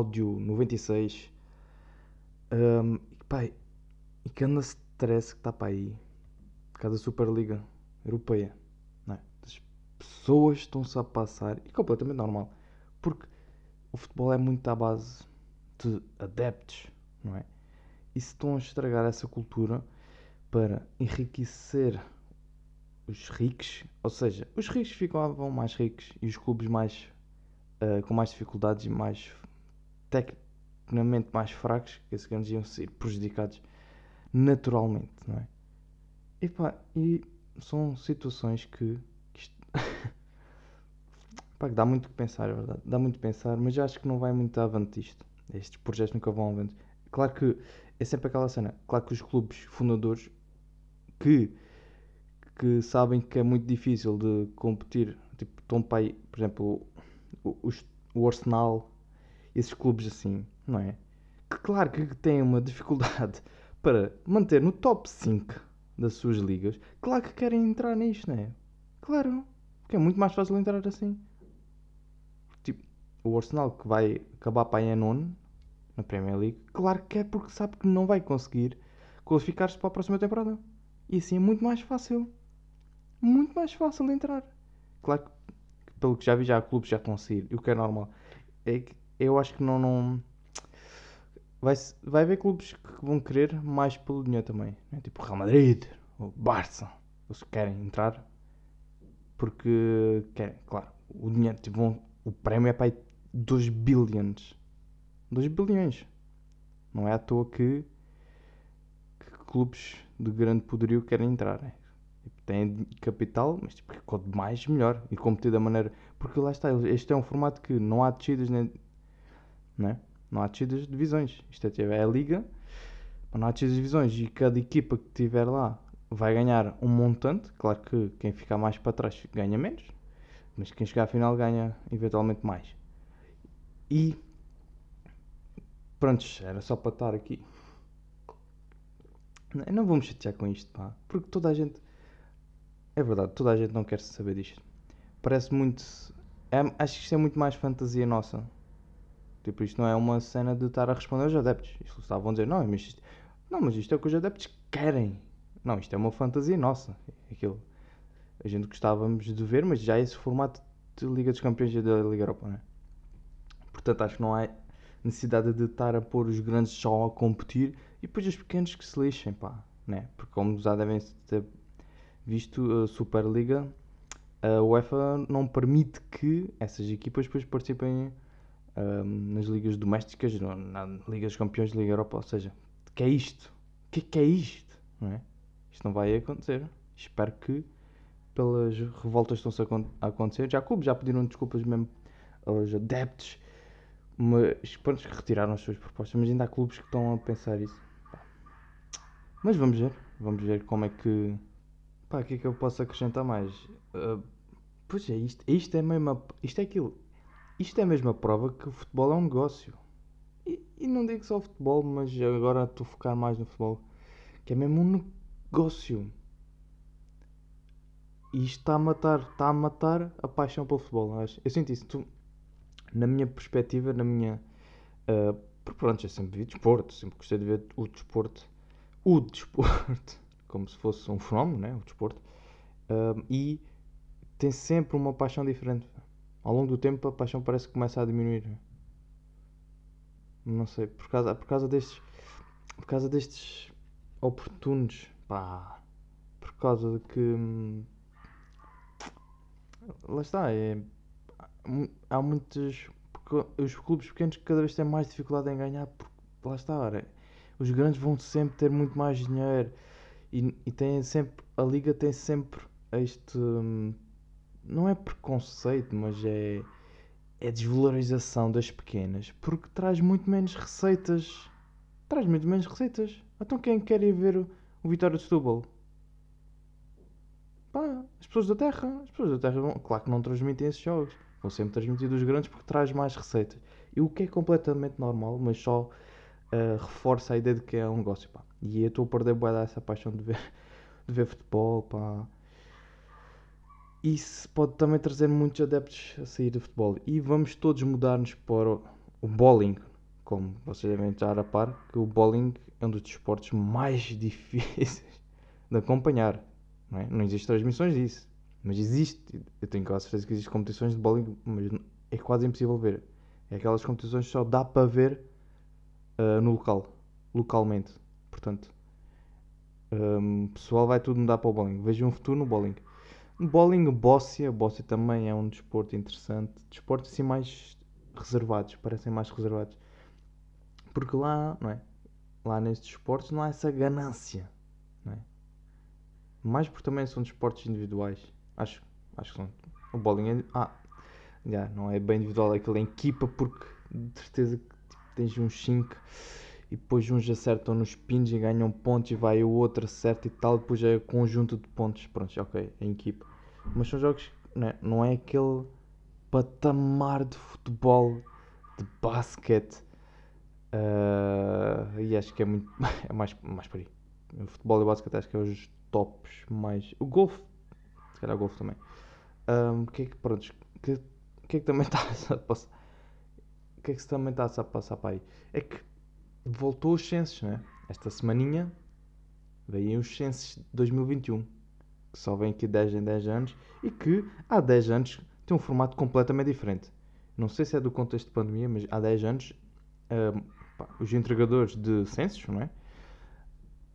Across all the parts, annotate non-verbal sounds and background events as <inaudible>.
Áudio 96. Um, pai, e cada stress que está para aí, cada Superliga Europeia, não é? As pessoas estão-se a passar, e completamente normal, porque o futebol é muito à base de adeptos, não é? E se estão a estragar essa cultura para enriquecer os ricos, ou seja, os ricos ficavam mais ricos e os clubes mais uh, com mais dificuldades e mais tecnicamente mais fracos, que esses grandes iam ser prejudicados naturalmente, não é? E, pá, e são situações que, que isto <laughs> pá, que dá muito que pensar, é verdade, dá muito que pensar, mas já acho que não vai muito avante isto. Estes projetos nunca vão avante. Claro que é sempre aquela cena, claro que os clubes fundadores que que sabem que é muito difícil de competir. Tipo, estão por exemplo, o, o, Arsenal, esses clubes assim, não é? Que claro que têm uma dificuldade <laughs> para manter no top 5 das suas ligas. Claro que querem entrar nisto, não é? Claro, porque é muito mais fácil entrar assim. Tipo, o Arsenal que vai acabar para a nono na Premier League, claro que é porque sabe que não vai conseguir qualificar-se para a próxima temporada. E assim é muito mais fácil muito mais fácil de entrar. Claro que, pelo que já vi, já clubes já estão a sair, e o que é normal. É que eu acho que não. não vai, vai haver clubes que vão querer mais pelo dinheiro também. Né? Tipo Real Madrid, o Barça. Eles querem entrar porque querem, claro, o dinheiro. Tipo, o prémio é para 2 bilhões. 2 bilhões. Não é à toa que, que clubes de grande poderio querem entrar. Né? tem capital, mas tipo, quanto mais melhor. E competir da maneira. Porque lá está, este é um formato que não há descidas nem. Não, é? não há descidas de divisões. Isto é, é a liga, mas não há descidas de divisões. E cada equipa que tiver lá vai ganhar um montante. Claro que quem ficar mais para trás ganha menos, mas quem chegar à final ganha eventualmente mais. E. Prontos, era só para estar aqui. Não, vamos chatear com isto, pá. Porque toda a gente é verdade, toda a gente não quer saber disto. Parece muito. É, acho que isto é muito mais fantasia nossa. Tipo, isto não é uma cena de estar a responder aos adeptos. Isto estavam a dizer, não, mas isto, não, mas isto é o que os adeptos querem. Não, isto é uma fantasia nossa. Aquilo. A gente gostávamos de ver, mas já é esse formato de Liga dos Campeões e da Liga Europa, né? Portanto, acho que não há necessidade de estar a pôr os grandes só a competir e depois os pequenos que se lixem, pá, né? Porque como já devem ter visto a Superliga, a UEFA não permite que essas equipas depois participem um, nas ligas domésticas, na Liga dos Campeões Liga Europa. Ou seja, que é isto? O que que é isto? Não é? Isto não vai acontecer. Espero que, pelas revoltas que estão a acontecer, já clubes já pediram desculpas mesmo aos adeptos, mas pronto, retiraram as suas propostas, mas ainda há clubes que estão a pensar isso. Mas vamos ver, vamos ver como é que Pá, o que é que eu posso acrescentar mais? Uh, pois é, isto, isto é mesmo. Isto é aquilo. Isto é a mesma prova que o futebol é um negócio. E, e não digo só futebol, mas agora estou a focar mais no futebol. Que é mesmo um negócio. E isto está a matar, está a matar a paixão pelo futebol. Acho. Eu sinto isso. Tu, na minha perspectiva, na minha. Uh, porque pronto, eu sempre vi desporto, sempre gostei de ver o desporto. O desporto <laughs> como se fosse um fenómeno, né? o desporto, um, e tem sempre uma paixão diferente. Ao longo do tempo a paixão parece que começa a diminuir. Não sei, por causa, por causa destes. Por causa destes oportunos, pá. Por causa de que. Hum, lá está, é, há muitos. Os clubes pequenos cada vez têm mais dificuldade em ganhar, porque lá está, ora, os grandes vão sempre ter muito mais dinheiro e, e tem sempre, a liga tem sempre este. Hum, não é preconceito, mas é. É desvalorização das pequenas. Porque traz muito menos receitas. Traz muito menos receitas. Então quem quer ir ver o, o Vitória de Setúbal? Pá, as pessoas da Terra. As pessoas da Terra vão. Claro que não transmitem esses jogos. Vão sempre transmitir dos grandes porque traz mais receitas. E o que é completamente normal, mas só uh, reforça a ideia de que é um negócio. Pá. E eu estou a perder boa essa paixão de ver, de ver futebol, pá. Isso pode também trazer muitos adeptos a sair do futebol. E vamos todos mudar-nos para o bowling. Como vocês devem estar a par, que o bowling é um dos desportos mais <laughs> difíceis de acompanhar. Não, é? não existe transmissões disso. Mas existe, eu tenho quase certeza que existem competições de bowling, mas é quase impossível ver. É aquelas competições que só dá para ver uh, no local, localmente. Portanto, um, pessoal vai tudo mudar para o bowling. Vejo um futuro no bowling. Bowling, bóssia. Bóssia também é um desporto interessante. Desportos assim mais reservados, parecem mais reservados. Porque lá, não é? Lá nestes desportos não há essa ganância, não é? Mais porque também são desportos individuais. Acho, acho que são. O bowling é. Ah, já, não é bem individual, é aquilo é equipa porque de certeza que tipo, tens uns 5 e depois uns acertam nos pinos e ganham pontos e vai o outro acerta e tal, depois é conjunto de pontos. Pronto, ok, é em equipa. Mas são jogos, não é, não é aquele patamar de futebol, de basquete. Uh, e acho que é muito. <laughs> É mais, mais por aí. O futebol e basquete acho que é os tops mais. O golfe, se calhar o golfe também. Um, que é que, pronto, que, que é que também está <laughs> a passar? O que é que também está a passar para aí? É que voltou os censos, né? Esta semaninha veio os censos de 2021, que só vem aqui 10 em 10 anos e que há 10 anos tem um formato completamente diferente. Não sei se é do contexto de pandemia, mas há 10 anos uh, pá, os entregadores de censos, não é?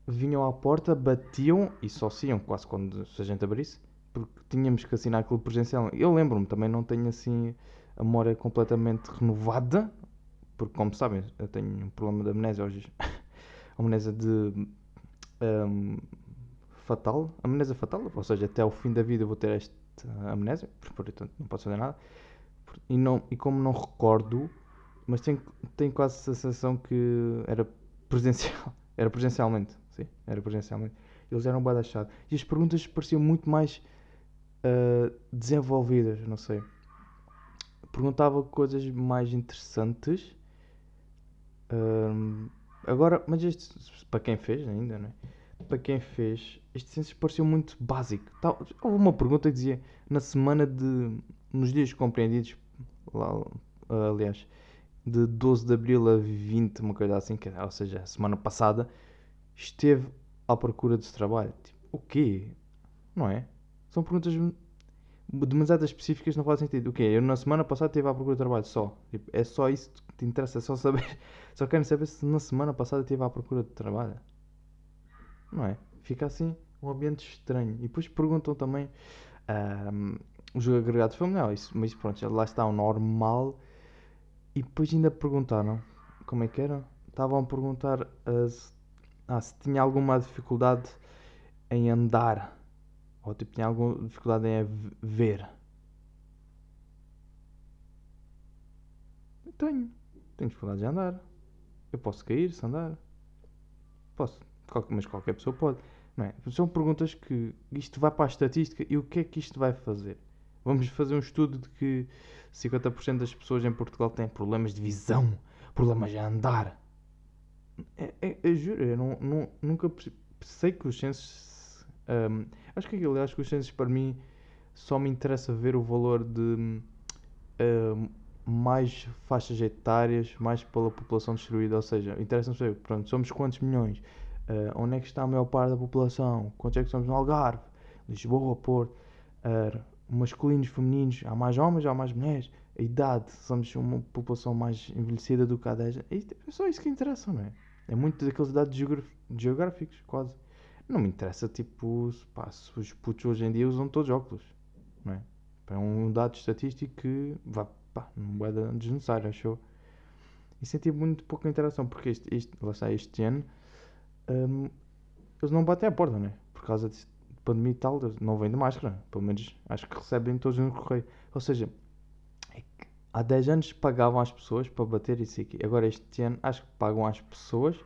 Vinham à porta, batiam e só quase quando se a gente abrisse, porque tínhamos que assinar aquilo presencial. Eu lembro-me, também não tenho assim a memória completamente renovada, porque como sabem, eu tenho um problema de amnésia hoje. <laughs> amnésia de um, fatal, amnésia fatal, ou seja, até ao fim da vida eu vou ter esta amnésia, portanto não posso fazer nada. E, não, e como não recordo, mas tenho, tenho quase a sensação que era presencial, <laughs> era presencialmente, sim, era presencialmente. Eles eram badachados. E as perguntas pareciam muito mais uh, desenvolvidas, não sei. Perguntava coisas mais interessantes agora, mas este, para quem fez ainda, né? Para quem fez, este censo pareceu muito básico. Tal, houve uma pergunta que dizia na semana de. nos dias compreendidos, lá, aliás, de 12 de abril a 20, uma coisa assim, que, ou seja, a semana passada, esteve à procura de trabalho. Tipo, o quê? Não é? São perguntas demasiado específicas não fazem sentido. O quê? Eu na semana passada estive à procura de trabalho só. Tipo, é só isso te interessa, só saber. <laughs> Só quero saber se na semana passada estive à procura de trabalho. Não é? Fica assim um ambiente estranho. E depois perguntam também um, o jogo agregado familiar. Isso, mas pronto, lá está o normal. E depois ainda perguntaram como é que era? Estavam a perguntar se, ah, se tinha alguma dificuldade em andar ou tipo, tinha alguma dificuldade em ver? Tenho. Tenho dificuldade de andar. Eu posso cair se andar. Posso. Mas qualquer pessoa pode. É? São perguntas que isto vai para a estatística e o que é que isto vai fazer? Vamos fazer um estudo de que 50% das pessoas em Portugal têm problemas de visão, problemas de andar. É, é, eu juro, eu não, não, nunca sei que os censos um, acho que aquilo, acho que os censos para mim só me interessa ver o valor de um, mais faixas etárias, mais pela população distribuída, ou seja, interessa-me saber, pronto, somos quantos milhões, uh, onde é que está a maior parte da população, quantos é que somos no Algarve, Lisboa, Porto, uh, masculinos, femininos, há mais homens, há mais mulheres, a idade, somos uma população mais envelhecida do que há 10 é só isso que interessa, não é? É muito daqueles dados geográficos, quase. Não me interessa, tipo, pá, se os putos hoje em dia usam todos óculos, não é? É um dado estatístico que, vá, pá, não é desnecessário, achou? E senti muito pouca interação, porque este, este, lá está, este ano, um, eles não batem à porta, não é? Por causa de pandemia e tal, não vêm de máscara, pelo menos acho que recebem todos no correio. Ou seja, é há 10 anos pagavam às pessoas para bater isso aqui. Agora este ano acho que pagam às pessoas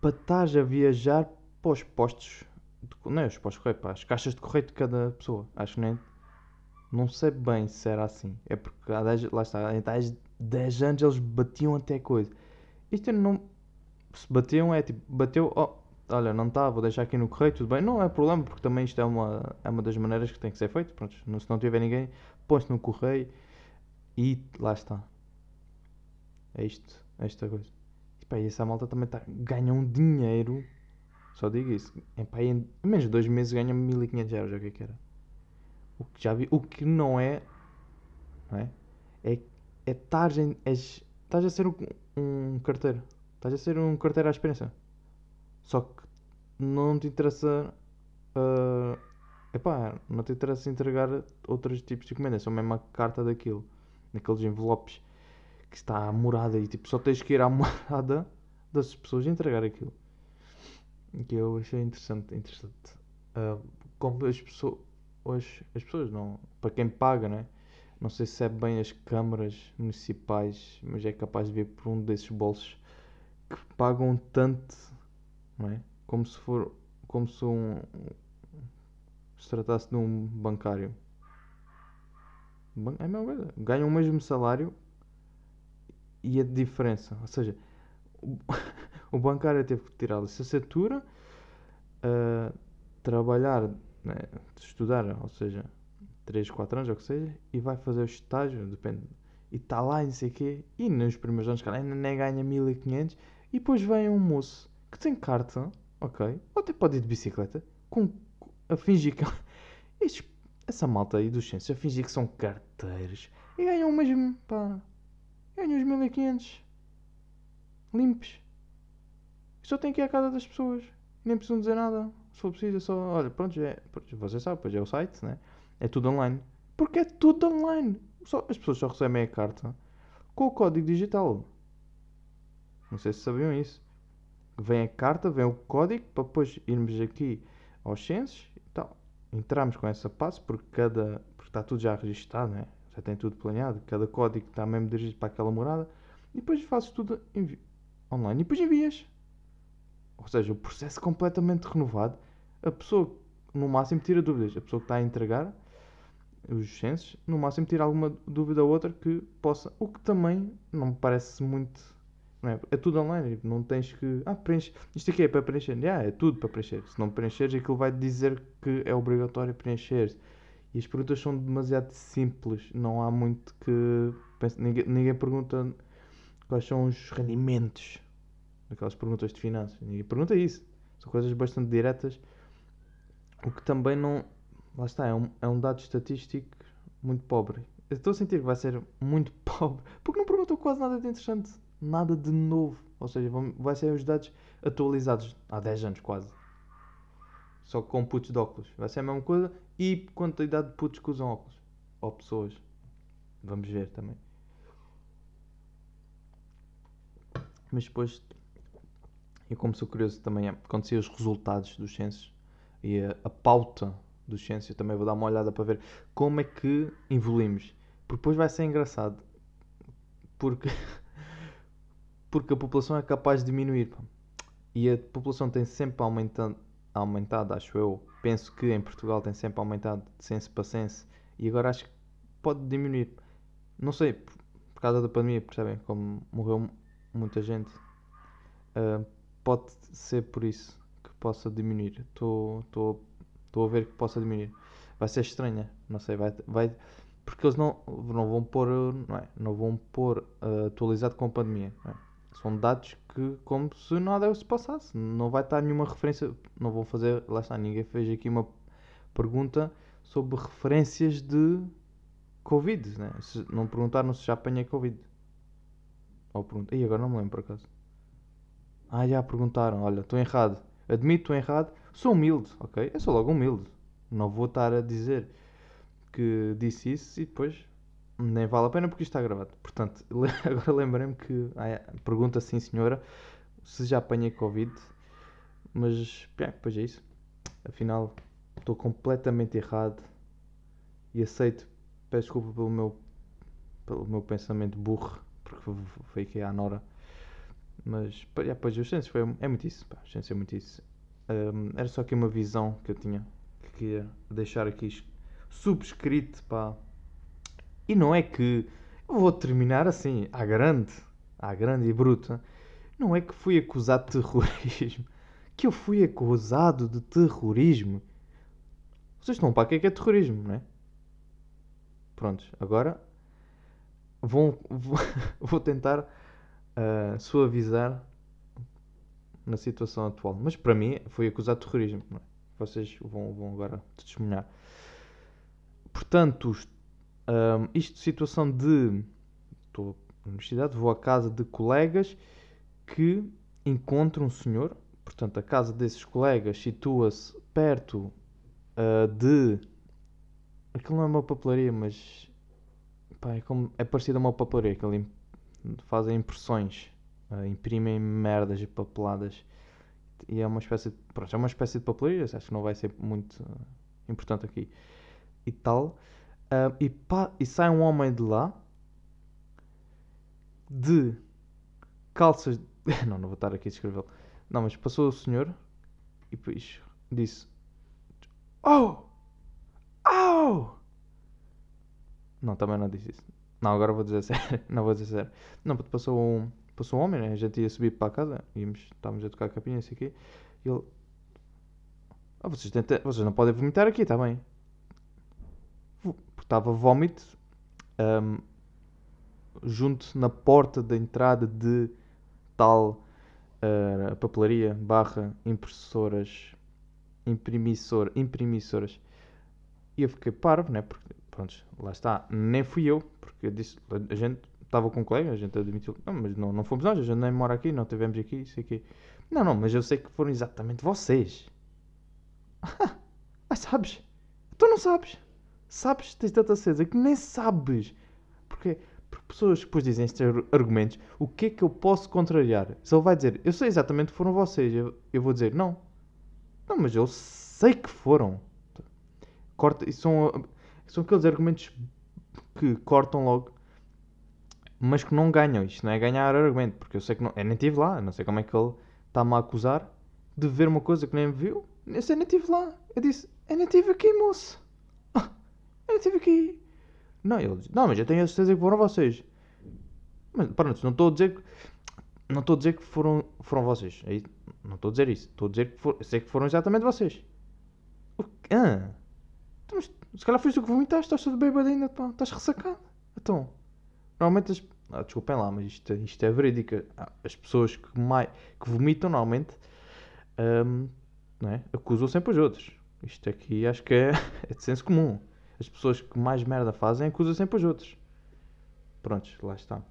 para estar a viajar para os postos, de, não é os postos de correio, para as caixas de correio de cada pessoa. Acho que nem. Não sei bem se era assim. É porque há 10, lá está, há 10, anos eles batiam até coisa. Isto não. Se batiam é tipo, bateu, oh, olha, não está, vou deixar aqui no correio, tudo bem. Não é problema, porque também isto é uma, é uma das maneiras que tem que ser feito. Pronto, se não tiver ninguém, põe-se no correio e lá está. É isto, é esta coisa. E pá, e essa malta também tá, ganha um dinheiro, só digo isso, pá, em menos de dois meses ganha 1500 euros, o que é que era? O que já vi, o que não é, não é? É é estás estás a ser um, um carteiro. Estás a ser um carteiro à experiência. Só que não te interessa. Uh, epá, não te interessa entregar outros tipos de encomendas. É só mesmo a carta daquilo. Naqueles envelopes que está à morada e tipo, só tens que ir à <laughs> morada das pessoas e entregar aquilo. Que eu achei interessante. interessante. Uh, como as pessoas. As, as pessoas não. Para quem paga, né? Não sei se é bem as câmaras municipais, mas é capaz de ver por um desses bolsos que pagam tanto, não é? Como se for, como se um, se tratasse de um bancário. É a mesma coisa. Ganham o mesmo salário e a diferença. Ou seja, <laughs> o bancário teve que tirar a licenciatura, uh, trabalhar, né, estudar, ou seja, 3, 4 anos, ou o que seja, e vai fazer o estágio, depende, e está lá e não sei o quê, e nos primeiros anos, cara, ainda nem ganha 1500, e depois vem um moço que tem carta, ok, ou até pode ir de bicicleta, com, a fingir que. <laughs> Estes, essa malta aí dos ciências, a fingir que são carteiros, e ganham mesmo, pá, ganham os 1500 limpos. Só tem que ir à casa das pessoas, nem precisam dizer nada. Se for preciso, é só, olha, pronto, é, você sabe, pois é o site, né? É tudo online. Porque é tudo online. Só, as pessoas só recebem a carta com o código digital. Não sei se sabiam isso. Vem a carta, vem o código para depois irmos aqui aos censos e tal. Entramos com essa passo porque cada. Porque está tudo já registado, né? já tem tudo planeado. Cada código está mesmo dirigido para aquela morada. E depois fazes tudo online e depois envias. Ou seja, o processo completamente renovado. A pessoa, no máximo, tira dúvidas. A pessoa que está a entregar os censos, no máximo tirar alguma dúvida ou outra que possa, o que também não me parece muito, não é? é tudo online, não tens que, ah, preenche, isto aqui é para preencher, é tudo para preencher, se não preencheres aquilo vai dizer que é obrigatório preencher. E as perguntas são demasiado simples, não há muito que, ninguém, ninguém pergunta quais são os rendimentos, aquelas perguntas de finanças, ninguém pergunta isso, são coisas bastante diretas, o que também não lá está, é um, é um dado estatístico muito pobre. Eu estou a sentir que vai ser muito <laughs> pobre, porque não perguntou quase nada de interessante, nada de novo. Ou seja, vão, vai ser os dados atualizados há 10 anos quase. Só com putos de óculos. Vai ser a mesma coisa e quantidade de putos que usam óculos. Ou pessoas. Vamos ver também. Mas depois, e como sou curioso também, é, quando os resultados dos censos e a, a pauta do Ciência, também vou dar uma olhada para ver como é que evoluímos. Porque depois vai ser engraçado. Porque, <laughs> porque a população é capaz de diminuir. E a população tem sempre aumentado, aumentado, acho eu. Penso que em Portugal tem sempre aumentado de senso para senso. E agora acho que pode diminuir. Não sei, por, por causa da pandemia, percebem? Como morreu muita gente. Uh, pode ser por isso possa diminuir. Estou a ver que possa diminuir. Vai ser estranha, não sei, vai, vai porque eles não, não vão pôr, não, é, não vão pôr uh, atualizado com a pandemia. É? São dados que, como se nada se passasse, não vai estar nenhuma referência, não vão fazer, lá está, ninguém fez aqui uma pergunta sobre referências de Covid, né? se, não perguntaram se já apanhei Covid. Ou pergunta, e agora não me lembro por acaso. Ah, já perguntaram, olha, estou errado. Admito, errado. Sou humilde, ok? Eu sou logo humilde. Não vou estar a dizer que disse isso e depois nem vale a pena porque isto está gravado. Portanto, <laughs> agora lembrei-me que ah, pergunta sim, senhora, se já apanhei Covid. Mas, bem, pois é isso. Afinal, estou completamente errado e aceito. Peço desculpa pelo meu, pelo meu pensamento burro, porque fiquei à Nora. Mas, yeah, pois, o Ciência foi, é muito isso. Pá, o Ciência é muito isso. Um, era só aqui uma visão que eu tinha, que queria deixar aqui subscrito, pá. E não é que eu vou terminar assim, à grande, à grande e bruta. Não é que fui acusado de terrorismo. <laughs> que eu fui acusado de terrorismo. Vocês estão para que é que é terrorismo, não é? Prontos, agora vão, vou, <laughs> vou tentar suavizar na situação atual. Mas para mim foi acusado de terrorismo. É? Vocês vão, vão agora testemunhar. Portanto, um, isto situação de. Estou na universidade, vou à casa de colegas que encontram um senhor. Portanto, a casa desses colegas situa-se perto uh, de. Aquilo não é uma papelaria, mas. Pá, é, como, é parecido a uma papelaria, que ali fazem impressões, uh, imprimem merdas e papeladas. E é uma espécie de. Pronto, é uma espécie de papelaria, acho que não vai ser muito uh, importante aqui. E tal. Uh, e, pá, e sai um homem de lá de calças. <laughs> não, não vou estar aqui a escrevê-lo. Não, mas passou o senhor e depois disse: Oh! Oh! Não, também não disse isso. Não, agora vou dizer <laughs> sério. Não vou dizer sério. Não, porque passou um, passou um homem, né? A gente ia subir para a casa, íamos, estávamos a tocar a capinha, assim aqui. E ele. Oh, vocês, vocês não podem vomitar aqui, está bem? estava vómito um, junto na porta da entrada de tal uh, papelaria barra impressoras imprimissor, imprimissoras e eu fiquei parvo, né? Porque, pronto, lá está, nem fui eu, porque eu disse, a gente estava com um colega, a gente admitiu, não, mas não, não fomos nós, a gente nem mora aqui, não tivemos aqui, isso aqui. Não, não, mas eu sei que foram exatamente vocês. <laughs> ah, sabes? Tu não sabes sabes, tens tanta certeza que nem sabes. Porque, porque pessoas depois dizem estes argumentos, o que é que eu posso contrariar? Se ele vai dizer, eu sei exatamente que foram vocês, eu, eu vou dizer, não. Não, mas eu sei que foram. Corta, e são, são aqueles argumentos que cortam logo, mas que não ganham. Isto não é ganhar argumento, porque eu sei que não. Eu nem estive lá, não sei como é que ele está-me a acusar de ver uma coisa que nem viu. Eu sei, nem estive lá. Eu disse, eu nem estive aqui, moço. <laughs> Eu tive aqui. Não, ele diz, não, mas eu tenho a certeza que foram vocês. Mas pronto, não estou a dizer que. Não estou a dizer que foram, foram vocês. Aí, não estou a dizer isso. Estou a dizer que for, sei que foram exatamente vocês. O que? Ah. Então, se calhar foi isso que vomitaste, estás tudo bêbado ainda, pá. Estás ressacado. Então. Normalmente as. Ah, desculpem lá, mas isto, isto é verídica. Ah, as pessoas que, mais, que vomitam normalmente um, é? acusam sempre os outros. Isto aqui acho que é, <laughs> é de senso comum as pessoas que mais merda fazem acusam sempre os outros. Prontos, lá está.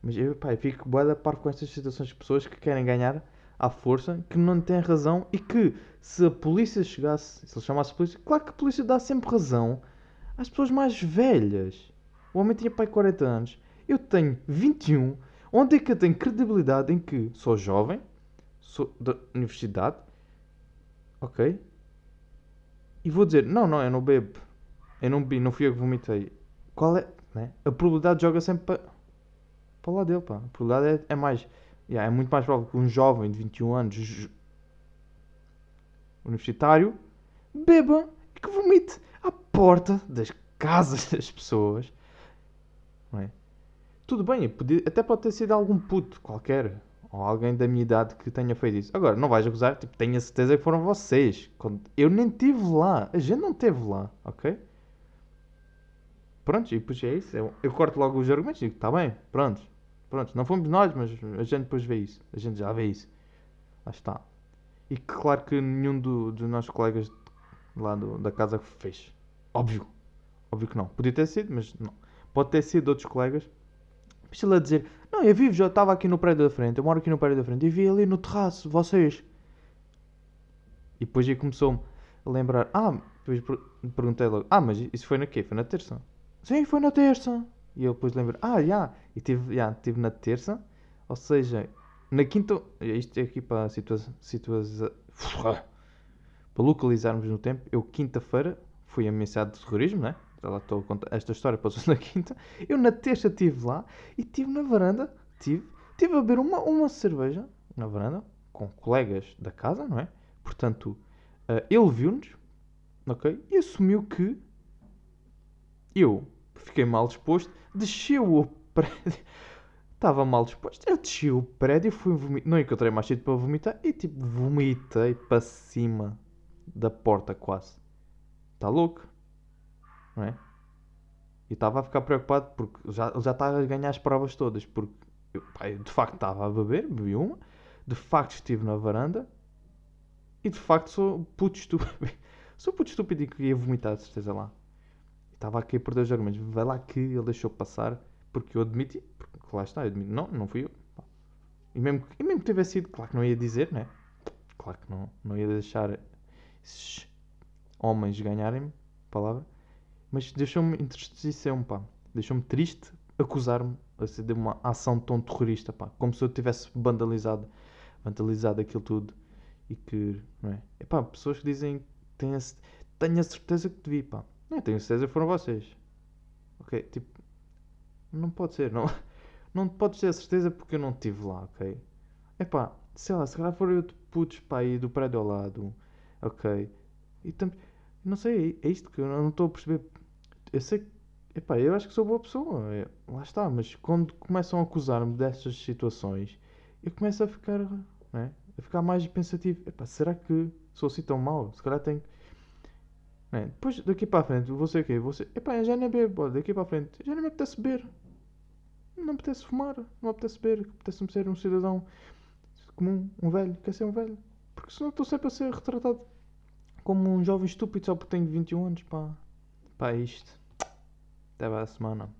Mas eu, pá, eu fico boa da par com estas situações de pessoas que querem ganhar à força, que não têm razão e que se a polícia chegasse, se ele chamasse a polícia, claro que a polícia dá sempre razão às pessoas mais velhas. O homem tinha pai 40 anos, eu tenho 21. Onde é que eu tenho credibilidade em que sou jovem, sou da universidade, ok? E vou dizer, não, não, eu não bebo. Eu não bebi, não fui eu que vomitei. Qual é? Né? A probabilidade joga sempre para, para o lado dele, pá. A probabilidade é, é mais. Yeah, é muito mais provável que um jovem de 21 anos universitário beba e que vomite à porta das casas <laughs> das pessoas. É? Tudo bem, até pode ter sido algum puto qualquer. Ou alguém da minha idade que tenha feito isso. Agora, não vais acusar, tipo, tenho a certeza que foram vocês. Eu nem estive lá. A gente não esteve lá, ok? Pronto, e é isso. Eu, eu corto logo os argumentos e digo, está bem, pronto. Pronto, não fomos nós, mas a gente depois vê isso. A gente já vê isso. Lá está. E claro que nenhum do, dos nossos colegas lá do, da casa fez. Óbvio. Óbvio que não. Podia ter sido, mas não. Pode ter sido outros colegas. Mas ele a dizer, não, eu vivo, já estava aqui no prédio da frente, eu moro aqui no prédio da frente, e vi ali no terraço, vocês. E depois aí começou-me a lembrar, ah, depois perguntei logo, ah, mas isso foi na quê? Foi na terça? Sim, foi na terça. E eu depois lembro, ah, já, e tive, já, tive na terça, ou seja, na quinta, isto é aqui para situação, situa <laughs> para localizarmos no tempo, eu quinta-feira fui ameaçado de terrorismo, né? Estou a contar, esta história passou na quinta, eu na terça estive lá e estive na varanda, tive, tive a beber uma, uma cerveja na varanda, com colegas da casa, não é? Portanto, uh, ele viu-nos, ok? E assumiu que eu fiquei mal disposto, desceu o prédio, <laughs> Estava mal disposto. Eu desci o prédio fui vomitar. Não encontrei mais sítio para vomitar. E tipo, vomitei para cima da porta quase. Está louco? Não é? E estava a ficar preocupado porque já, já estava a ganhar as provas todas. Porque eu, pá, eu de facto estava a beber, bebi uma. De facto estive na varanda. E de facto sou puto estúpido. <laughs> sou puto estúpido e ia vomitar de certeza lá. Estava aqui por dois argumentos. Vai lá que ele deixou passar porque eu admiti. Porque lá está, eu admito. Não, não fui eu. E mesmo, e mesmo que tivesse sido, claro que não ia dizer, né? Claro que não, não ia deixar esses homens ganharem-me, palavra. Mas deixou-me entristecer-me, pá. Deixou-me triste acusar-me de uma ação tão terrorista, pá. Como se eu tivesse vandalizado, vandalizado aquilo tudo. E que, não é? Pessoas que dizem têm a, tenho a certeza que te vi, pá. Não, tenho certeza foram vocês. Ok? Tipo, não pode ser, não. <laughs> Não podes ter a certeza porque eu não estive lá, ok? É pá, sei lá, se calhar foram eu de putos, pá, aí do prédio ao lado, ok? E tam... não sei, é isto que eu não estou a perceber. Eu sei que, epá, eu acho que sou boa pessoa, é, lá está, mas quando começam a acusar-me destas situações, eu começo a ficar, né? A ficar mais pensativo. Epá, será que sou assim tão mau? Se calhar tenho é, depois, daqui para a frente, você o quê? Você, epá, já nem bebo, daqui para a frente, já nem me apetece beber. Não apetece fumar, não apetece beber, apetece-me ser um cidadão comum, um velho, quer ser um velho. Porque senão estou sempre a ser retratado como um jovem estúpido só porque tenho 21 anos, pá. Pá, isto. Até a semana.